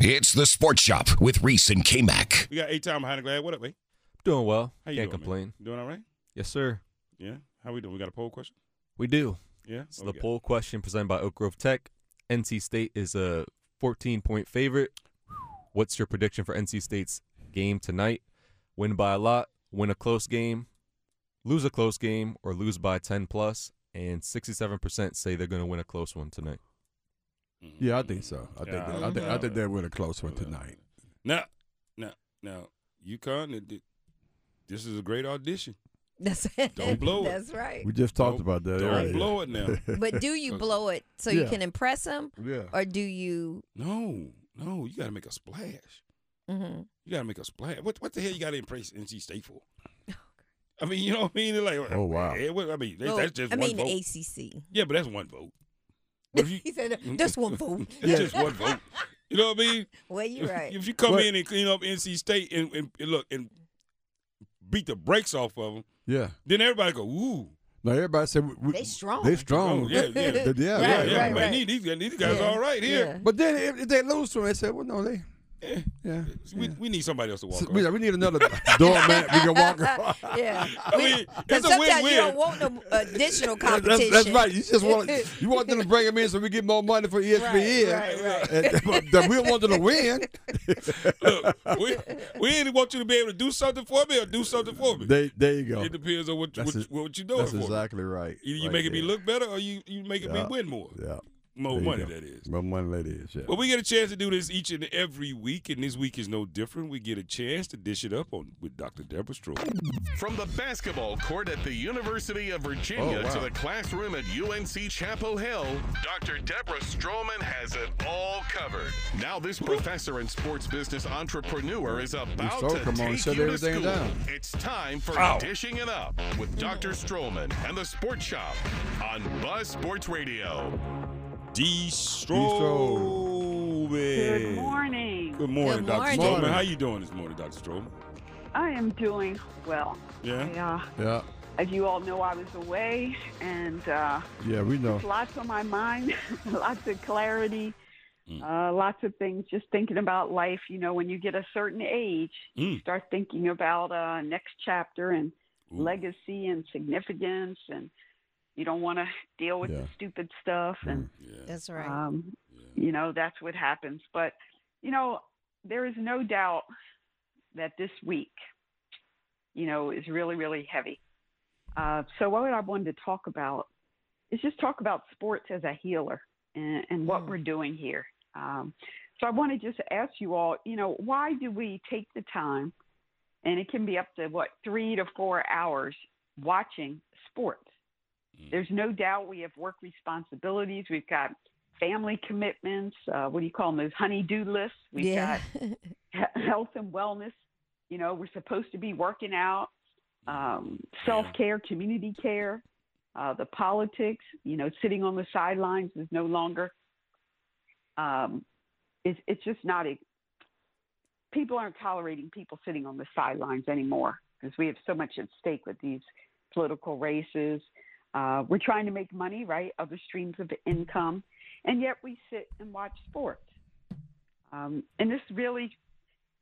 It's the Sports Shop with Reese and K Mac. We got eight time behind the glass. What up, man? Doing well. How you Can't doing, complain. Man? Doing all right? Yes, sir. Yeah. How we doing? We got a poll question? We do. Yeah. So the poll question presented by Oak Grove Tech. NC State is a 14 point favorite. What's your prediction for NC State's game tonight? Win by a lot, win a close game, lose a close game, or lose by 10 plus. And 67% say they're going to win a close one tonight. Yeah, I think so. I think Yeah, they, I think I know. think they'll win a close one tonight. Now, now, now, UConn, it- it- this is a great audition. That's Don't blow it. That's right. We just talked Don't- about that. Don't earlier. blow it now. But do you blow it so you Yeah. can impress them, yeah. or do you? No, no, you got to make a splash. hmm You got to make a splash. What, what the hell you got to impress NC State for? I mean, you know what I mean? They're like, Oh, wow. eh, what- I mean, that's, Well, that's just I one mean vote. the ACC. Yeah, but that's one vote. But if you, he said just one vote. It's just one vote. You know what I mean? Well, you're If- right. If you come What? in and clean up NC State and, and, and look and beat the brakes off of them, Yeah. then everybody go, ooh. Now everybody said we, we- They strong. They strong. Oh, yeah, yeah. yeah, Right, yeah, right, man, right. These, these, these guys Yeah. all right here. Yeah. But then if, if they lose to them, they said, well, no, they. Eh, Yeah. We, yeah. we need somebody else to walk So, we, we need another doorman we can walk around. yeah. I mean, Because it's a sometimes you win-win. don't want no additional That's, competition. that's right. You just want you want them to bring them in so we get more money for ESPN. Right, right, And, but we don't want them to win. Look, we, we either want you to be able to do something for me or do something for me. They, there you go. It depends on what That's what, it. what you're doing That's for me. exactly right. Either you Right making me look better or you you making me Yeah. win more. Yeah. More There money, go. that is. More money that is. Yeah. Well, we get a chance to do this each and every week, and this week is no different. We get a chance to dish it up on with Dr. Deborah Stroh. From the basketball court at the University of Virginia Oh, wow. to the classroom at UNC Chapel Hill, Dr. Deborah Stroman has it all covered. Now, this professor and sports business entrepreneur is about so to come on, take shut you to everything school. down. It's time for Ow. Dishing It Up with Dr. Stroman and the Sports Shop on Buzz Sports Radio. D. Stroh. Stroman. Good morning. Good morning, Good Dr. morning. Stroman. How you doing this morning, Dr. Stroman? I am doing well. Yeah. I, uh, Yeah. as you all know, I was away, and uh, Yeah, we know. lots on my mind, lots of clarity, Mm. uh, lots of things. Just thinking about life. You know, when you get a certain age, you Mm. start thinking about uh, next chapter and Ooh. legacy and significance, and you don't want to deal with Yeah. the stupid stuff. And Yeah. That's right. um, yeah. you know that's what happens but you know there is no doubt that this week you know is really really heavy uh, so what i wanted to talk about is just talk about sports as a healer and, and what Mm. we're doing here um, so i want to just ask you all you know why do we take the time and it can be up to what three to four hours watching sports Mm. there's no doubt we have work responsibilities we've got family commitments. Uh, what do you call them? Those honey-do lists. We've yeah. got health and wellness. You know, we're supposed to be working out, um, self-care, community care. Uh, the politics. You know, sitting on the sidelines is no longer. Um, it's it's just not a. People aren't tolerating people sitting on the sidelines anymore because we have so much at stake with these political races. Uh, we're trying to make money, right? Other streams of income and yet we sit and watch sports. Um, and this really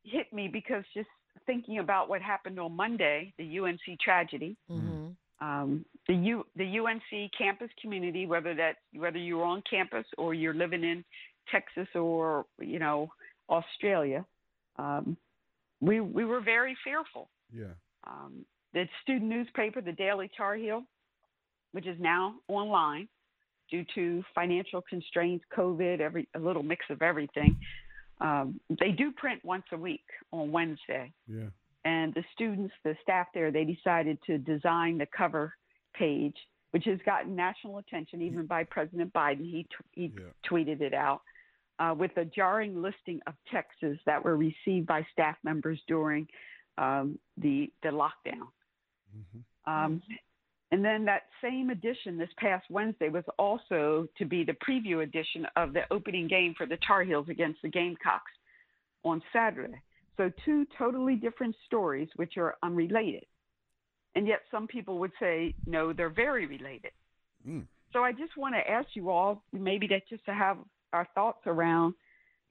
hit me because just thinking about what happened on Monday, the UNC tragedy, hmm um, the U, the UNC campus community, whether that whether you're on campus or you're living in Texas or you know Australia, um, we we were very fearful. Yeah. Um, the student newspaper, the Daily Tar Heel, which is now online due to financial constraints, COVID, every a little mix of everything. Um, they do print once a week on Wednesday, Yeah. and the students, the staff there, they decided to design the cover page, which has gotten national attention even by President Biden. He t- he Yeah. tweeted it out. uh, with a jarring listing of texts that were received by staff members during um, the the lockdown. Um, and then that same edition this past Wednesday was also to be the preview edition of the opening game for the Tar Heels against the Gamecocks on Saturday. So, two totally different stories which are unrelated. And yet, some people would say, no, they're very related. Mm. So, I just want to ask you all, maybe that just to have our thoughts around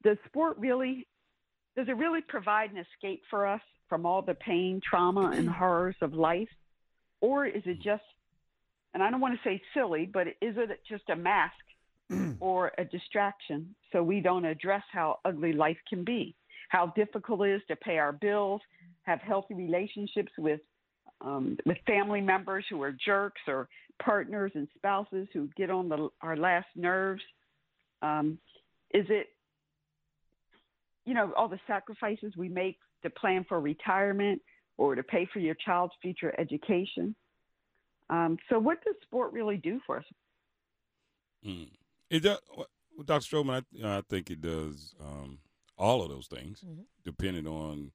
does sport really, does it really provide an escape for us from all the pain, trauma, and horrors of life? Or is it just, and I don't want to say silly, but is it just a mask or a distraction so we don't address how ugly life can be? How difficult it is to pay our bills, have healthy relationships with um, with family members who are jerks or partners and spouses who get on the, our last nerves. Um, is it, you know, all the sacrifices we make to plan for retirement or to pay for your child's future education? Um, so, what does sport really do for us? Mm. It does, well, Dr. Stroman, I, I think it does um, all of those things, depending on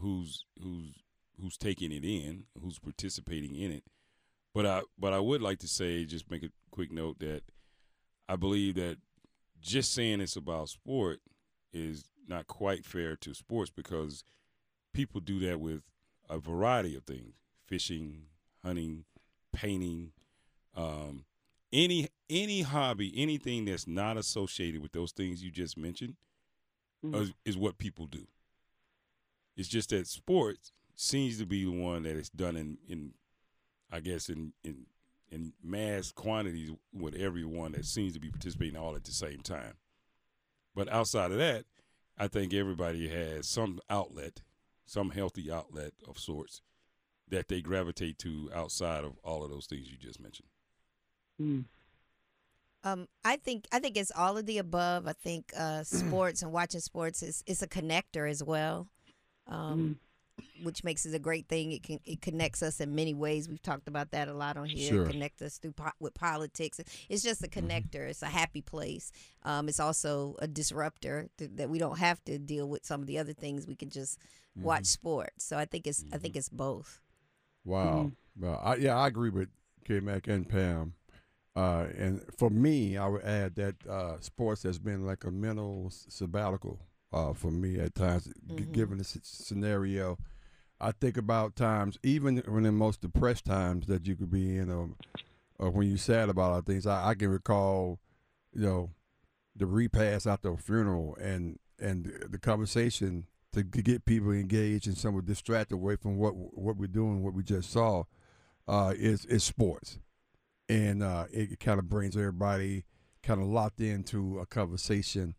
who's who's who's taking it in, who's participating in it. But I but I would like to say, just make a quick note that I believe that just saying it's about sport is not quite fair to sports because people do that with a variety of things: fishing, hunting, painting, um, any any hobby, anything that's not associated with those things you just mentioned, is, is what people do. It's just that sports seems to be the one that is done in, in I guess in in in mass quantities with everyone that seems to be participating all at the same time. But outside of that, I think everybody has some outlet, some healthy outlet of sorts that they gravitate to outside of all of those things you just mentioned. Um, I think I think it's all of the above. I think uh, sports and watching sports is is a connector as well, um, which makes it a great thing. It can it connects us in many ways. We've talked about that a lot on here. Sure. Connect us through po- with politics. It's just a connector. It's a happy place. Um, it's also a disruptor th- that we don't have to deal with some of the other things. We can just watch sports. So I think it's I think it's both. Wow. Well, I, yeah, I agree with K Mac and Pam. Uh, and for me, I would add that uh, sports has been like a mental sabbatical uh, for me at times, g- given the scenario. I think about times, even when in most depressed times that you could be in, or, or when you're sad about other things. I, I can recall, you know, the repast after a funeral and and the conversation to get people engaged and somewhat distracted away from what what we're doing, what we just saw, uh, is is sports, and uh, it kind of brings everybody kind of locked into a conversation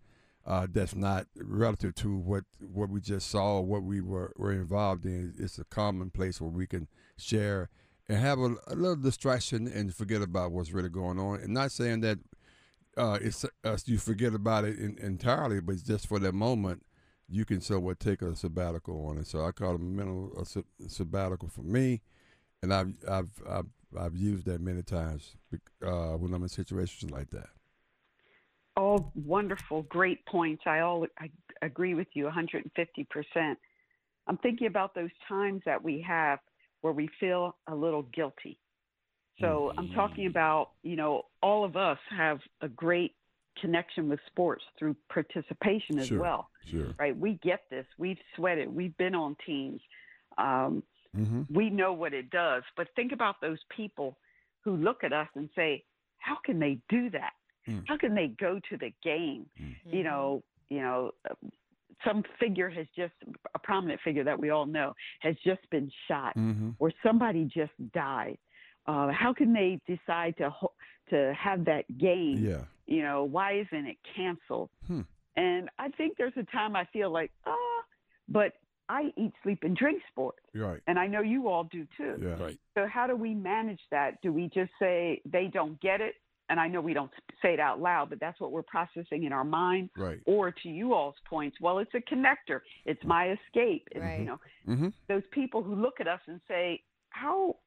uh, that's not relative to what what we just saw what we were, were involved in. It's a common place where we can share and have a, a little distraction and forget about what's really going on. And not saying that uh, it's uh, you forget about it in, entirely, but it's just for that moment, you can somewhat take a sabbatical on it. So I call it a mental a sab- sabbatical for me, and I've I've I've, I've used that many times uh, when I'm in situations like that. All wonderful, great points. I all I agree with you 150 percent. I'm thinking about those times that we have where we feel a little guilty. So I'm talking about you know all of us have a great connection with sports through participation as Sure. well, Sure. right? We get this. We've sweated. We've been on teams. Um, Mm-hmm. we know what it does. But think about those people who look at us and say, "How can they do that? Mm. How can they go to the game?" You know, you know, uh, some figure has just a prominent figure that we all know has just been shot, Mm-hmm. or somebody just died. Uh, how can they decide to ho- to have that game? Yeah. You know, why isn't it canceled? Hmm. And I think there's a time I feel like, ah, but I eat, sleep, and drink sports, right. and I know you all do too. Yeah. Right. So how do we manage that? Do we just say they don't get it? And I know we don't say it out loud, but that's what we're processing in our mind. Right. Or to you all's points, well, it's a connector. It's my escape. It's, Right. You know, Mm-hmm. those people who look at us and say, how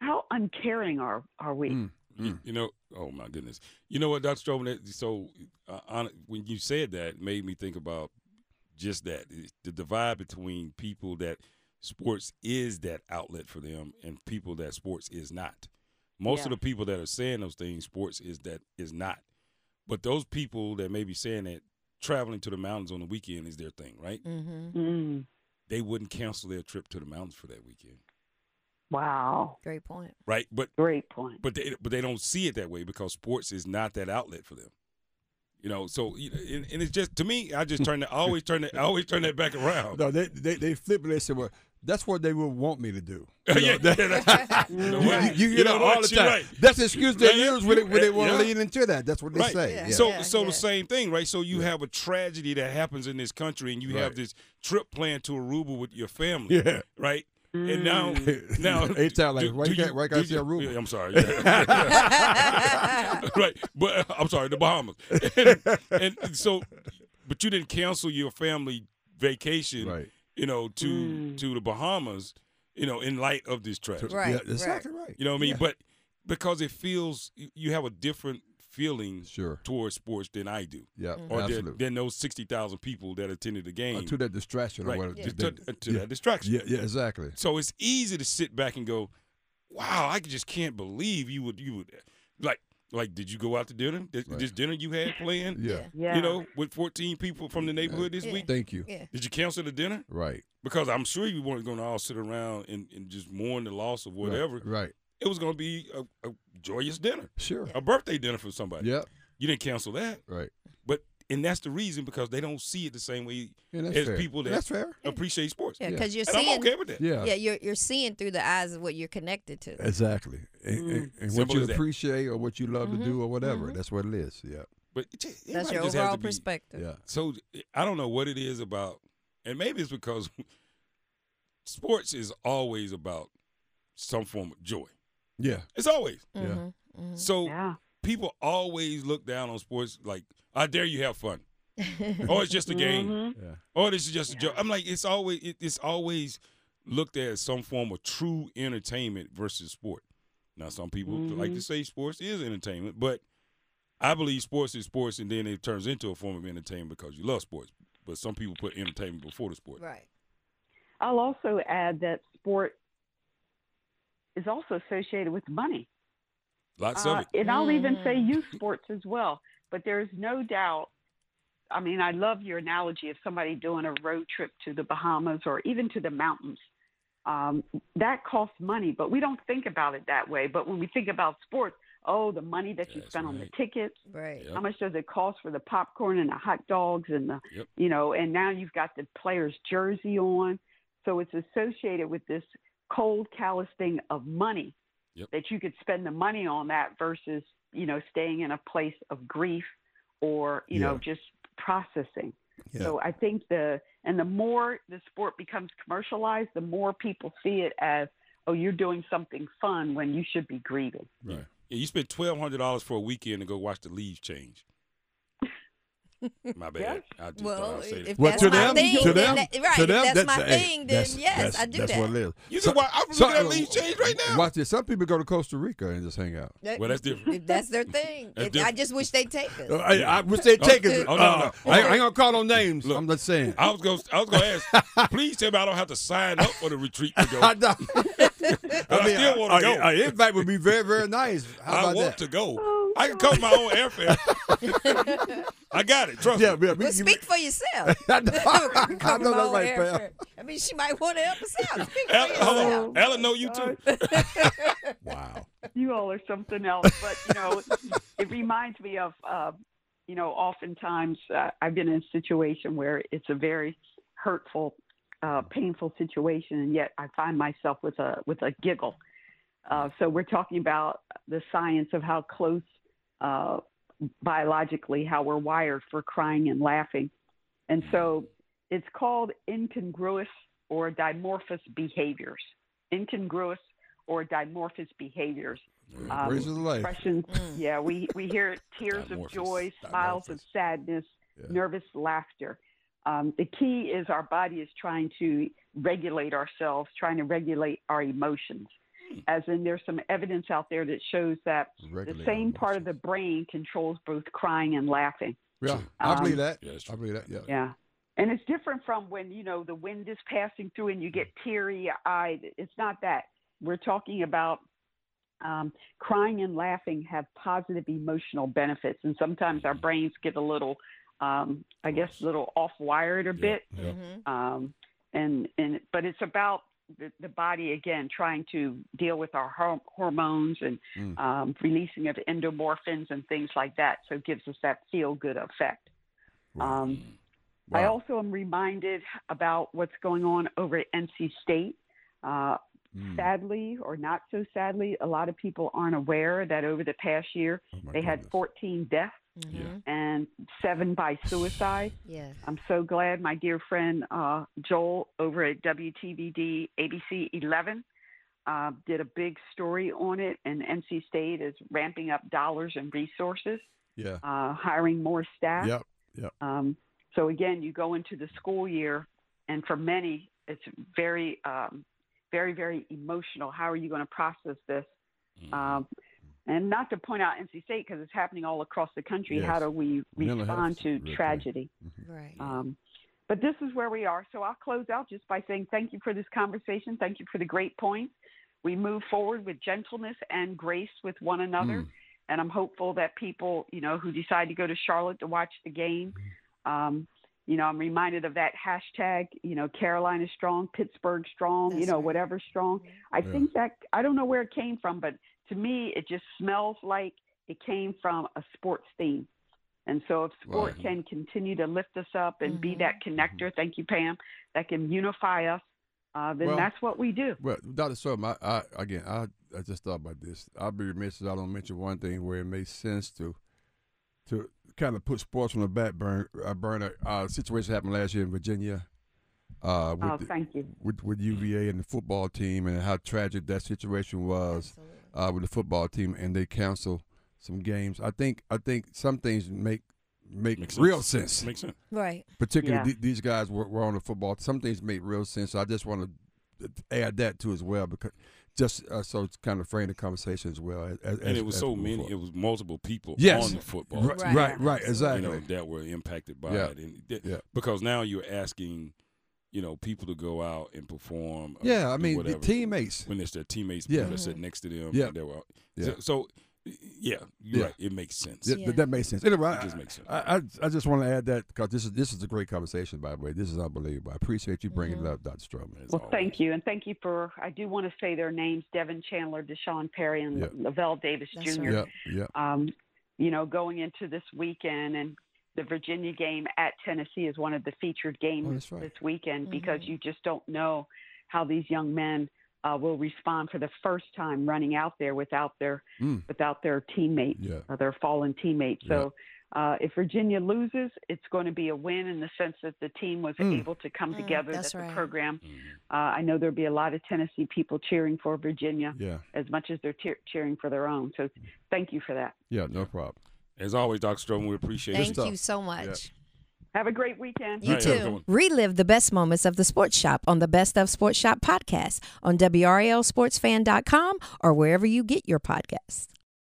how uncaring are are we? Mm. You, you know, oh my goodness. You know what, Dr. Stroman? So, uh, on, when you said that, it made me think about just that the divide between people that sports is that outlet for them and people that sports is not. Most of the people that are saying those things, sports is that is not. But those people that may be saying that traveling to the mountains on the weekend is their thing, right? Mm-hmm. Mm. They wouldn't cancel their trip to the mountains for that weekend, Wow. Great point. right? But Great point. but they but they don't see it that way because sports is not that outlet for them. You know, so you know, and, and it's just to me, I just turn that I always turn that I always turn that back around. No, they they they flip it. They say, "Well, that's what they would want me to do." You yeah, know, that- yeah, that's- you know you, you, you, You know, know all the time. right. That's the excuse they Yeah, use when they, when they want to yeah. lean into that. That's what they Right. say. Yeah. Yeah. So Yeah, so yeah. the same thing, right? So you have a tragedy that happens in this country, and you have this trip planned to Aruba with your family, yeah. right? And now Mm. now Ain't that like, do- why do you got- why you gotta Aruba? Yeah, I'm sorry. right, but uh, I'm sorry, the Bahamas. And, and so, but you didn't cancel your family vacation, Right. You know, to Mm. to the Bahamas, you know, in light of this tragedy. Right, Yeah, exactly right. You know what I mean? Yeah. But because it feels you- you have a different feeling Sure. towards sports than I do, Yeah. or than, absolutely. than those sixty thousand people that attended the game. Uh, to that distraction right, or whatever. just they- to, to yeah. that distraction. Yeah. Yeah. Exactly. So it's easy to sit back and go, "Wow, I just can't believe you would you would like like did you go out to dinner? This, Right. this dinner you had planned? Yeah. yeah. You know, with 14 people from the neighborhood this Yeah. week? Thank you. Yeah. Did you cancel the dinner? Right. Because I'm sure you weren't going to all sit around and, and just mourn the loss of whatever. Right. right. It was going to be a, a joyous dinner, Sure. a birthday dinner for somebody. Yeah. You didn't cancel that, Right. but and that's the reason because they don't see it the same way Yeah, as fair. people that That's fair. appreciate sports. Yeah, Yeah. because you're And I'm seeing. okay with that. Yeah. Yeah, you're you're seeing through the eyes of what you're connected to. Exactly. And, and, and what Simple you appreciate or what you love Mhm. to do or whatever. Mhm. That's what it is. Yeah. But it just, That's everybody your just overall to be- perspective. Yeah. So I don't know what it is about, and maybe it's because sports is always about some form of joy. Yeah. It's always Mhm, mhm. so. Yeah. People always look down on sports like, "I dare you have fun," or it's just a game, Mhm. Yeah. or this is just a joke. I'm like, it's always it, it's always looked at as some form of true entertainment versus sport. Now, some people like to say sports is entertainment, but I believe sports is sports, and then it turns into a form of entertainment because you love sports. But some people put entertainment before the sport. Right. I'll also add that sport is also associated with money. Lots Uh, of it. and I'll even Mm. say youth sports as well. But there's no doubt. I mean, I love your analogy of somebody doing a road trip to the Bahamas or even to the mountains. Um, that costs money, but we don't think about it that way. But when we think about sports, oh, the money that you That's spend on the tickets, Right. Yep. how much does it cost for the popcorn and the hot dogs and the Yep. you know and now you've got the player's jersey on so it's associated with this cold callous thing of money Yep. that you could spend the money on that versus you know staying in a place of grief or you know just processing Yeah. so i think the and the more the sport becomes commercialized the more people see it as oh you're doing something fun when you should be grieving Right. Yeah, you spent twelve hundred dollars for a weekend to go watch the leaves change. My bad. Yes. I just Well, thought I'd say if that. Well, that's to my them, thing, to them, that- right, to if them, that's my hey, thing, then that's- yes, that's- I do that's that. what it is. You So- can watch. I'm so- looking at leaves change right now. Watch this. Some people go to Costa Rica and just hang out. That- Well, that's different. if that's their thing. That's It- I just wish they'd take us. Uh, I, I wish they'd take it. Oh, no, uh, no. I, I ain't gonna call no names. Look. I'm just saying. I was gonna, I was going to ask. please tell me I don't have to sign up for the retreat to go. I, know. I still wanna a- go. a- a invite would be very, very nice. How I want that? to go. I can cover my own airfare. I got it. Trust Yeah, me. yeah, we- Well, speak for yourself. I know, I Cover know my that's own right, pal. airfare. I mean, she might want to help us out. Speak for Alan, hold yourself. on. Alan, know you too. Wow. you all are something else. But you know, it reminds me of, uh, you know, oftentimes uh, I've been in a situation where it's a very hurtful, uh, painful situation, and yet I find myself with a with a giggle. Uh, so we're talking about the science of how close, uh, biologically, how we're wired for crying and laughing, and so it's called incongruous or dimorphous behaviors. Incongruous or dimorphous behaviors. Um, Praise the life. expressions. Yeah, we, we hear tears of joy, smiles of sadness, Yeah. nervous laughter. Um, the key is our body is trying to regulate ourselves, trying to regulate our emotions. As in there's some evidence out there that shows that the same our part of the brain controls both crying and laughing. Yeah, I believe Um, that. Yeah, it's I believe that. Yeah. Yeah. And it's different from when, you know, the wind is passing through and you get teary eyed. It's not that. We're talking about um, crying and laughing have positive emotional benefits. And sometimes our brains get a little, um, I guess, a little off wired a bit. Yeah. Mhm. Um, and, and, but it's about the, the body, again, trying to deal with our hor- hormones and Mm. um, releasing of endomorphins and things like that. So it gives us that feel good effect. Um, I also am reminded about what's going on over at NC State. Uh, Mm. Sadly, or not so sadly, a lot of people aren't aware that over the past year Oh, they had 14 deaths Mhm. and seven by suicide. Yes. I'm so glad my dear friend uh, Joel over at WTVD ABC 11 uh, did a big story on it, and NC State is ramping up dollars and resources, Yeah. uh, hiring more staff. Yep. Yep. Um, so again, you go into the school year, and for many, it's very, um, very, very emotional. How are you going to process this? Mm-hmm. Um, and not to point out NC State because it's happening all across the country. Yes. How do we respond to is tragedy? Right. Um, but this is where we are. So I'll close out just by saying thank you for this conversation. Thank you for the great points. We move forward with gentleness and grace with one another. Mm. And I'm hopeful that people, you know, who decide to go to Charlotte to watch the game, um, you know, I'm reminded of that hashtag, you know, Carolina strong, Pittsburgh strong, you know, right. whatever strong. I Yeah. think that, I don't know where it came from, but to me, it just smells like it came from a sports theme. And so if sport Right. can continue to lift us up and be Mhm. that connector, thank you, Pam, that can unify us, uh, then Well- that's what we do. Well, Dr. Strom, I, I again, I, I just thought about this. I'll be remiss if I don't mention one thing where it makes sense to to kind of put sports on the back burner. Uh, burner. Uh, situation happened last year in Virginia. Uh, with, Oh, the- thank you. with with UVA and the football team, and how tragic that situation was Absolutely. Uh, with the football team, and they cancel some games. I think I think some things make make Makes real sense. sense. Makes sense. Right. Particularly Yeah. th- these guys were, were on the football. Some things make real sense. So I just want to add that too as well because just uh, so it's kind of frame the conversation as well. As, as, And it was as so we move many. forward. It was multiple people Yes. on the football. Right, team, Right. right, right, exactly. You know that were impacted by Yeah. it, and th- Yeah. because now you're asking, you know, people to go out and perform. yeah, I mean, whatever the teammates. when it's their teammates, Yeah. that sit next to them. Yeah. and they were, Yeah. So, so, yeah, you're Yeah. right. It makes sense. Yeah, Yeah. That, that makes sense. Anyway, It I, just makes sense. I, I, I just want to add that because this is this is a great conversation. By the way, this is unbelievable. I appreciate you bringing Mm-hmm. it up, Dr. Stroman. As Well, thank you. And thank you for, I do want to say their names Devin Chandler, D'Sean Perry, and Yeah. Lavel Davis That's Jr. right. Yeah, yeah, um, you know, going into this weekend and the Virginia game at Tennessee is one of the featured games Oh, right. this weekend because Mhm. you just don't know how these young men uh, will respond for the first time running out there without their Mm. without their teammate, yeah. uh, their fallen teammate. So. Uh, if Virginia loses, it's going to be a win in the sense that the team was Mm. able to come Mm, together. that's that right. the program. Mhm. Uh, I know there'll be a lot of Tennessee people cheering for Virginia Yeah, as much as they're te- cheering for their own. So, thank you for that. yeah, no problem. As always, Dr. Stroman, we appreciate Thank it. stuff. you so much. Have a great weekend. You All right, have a good too. Relive the best moments of the Sports Shop on the Best of Sports Shop podcast on WRALSportsFan.com or wherever you get your podcasts.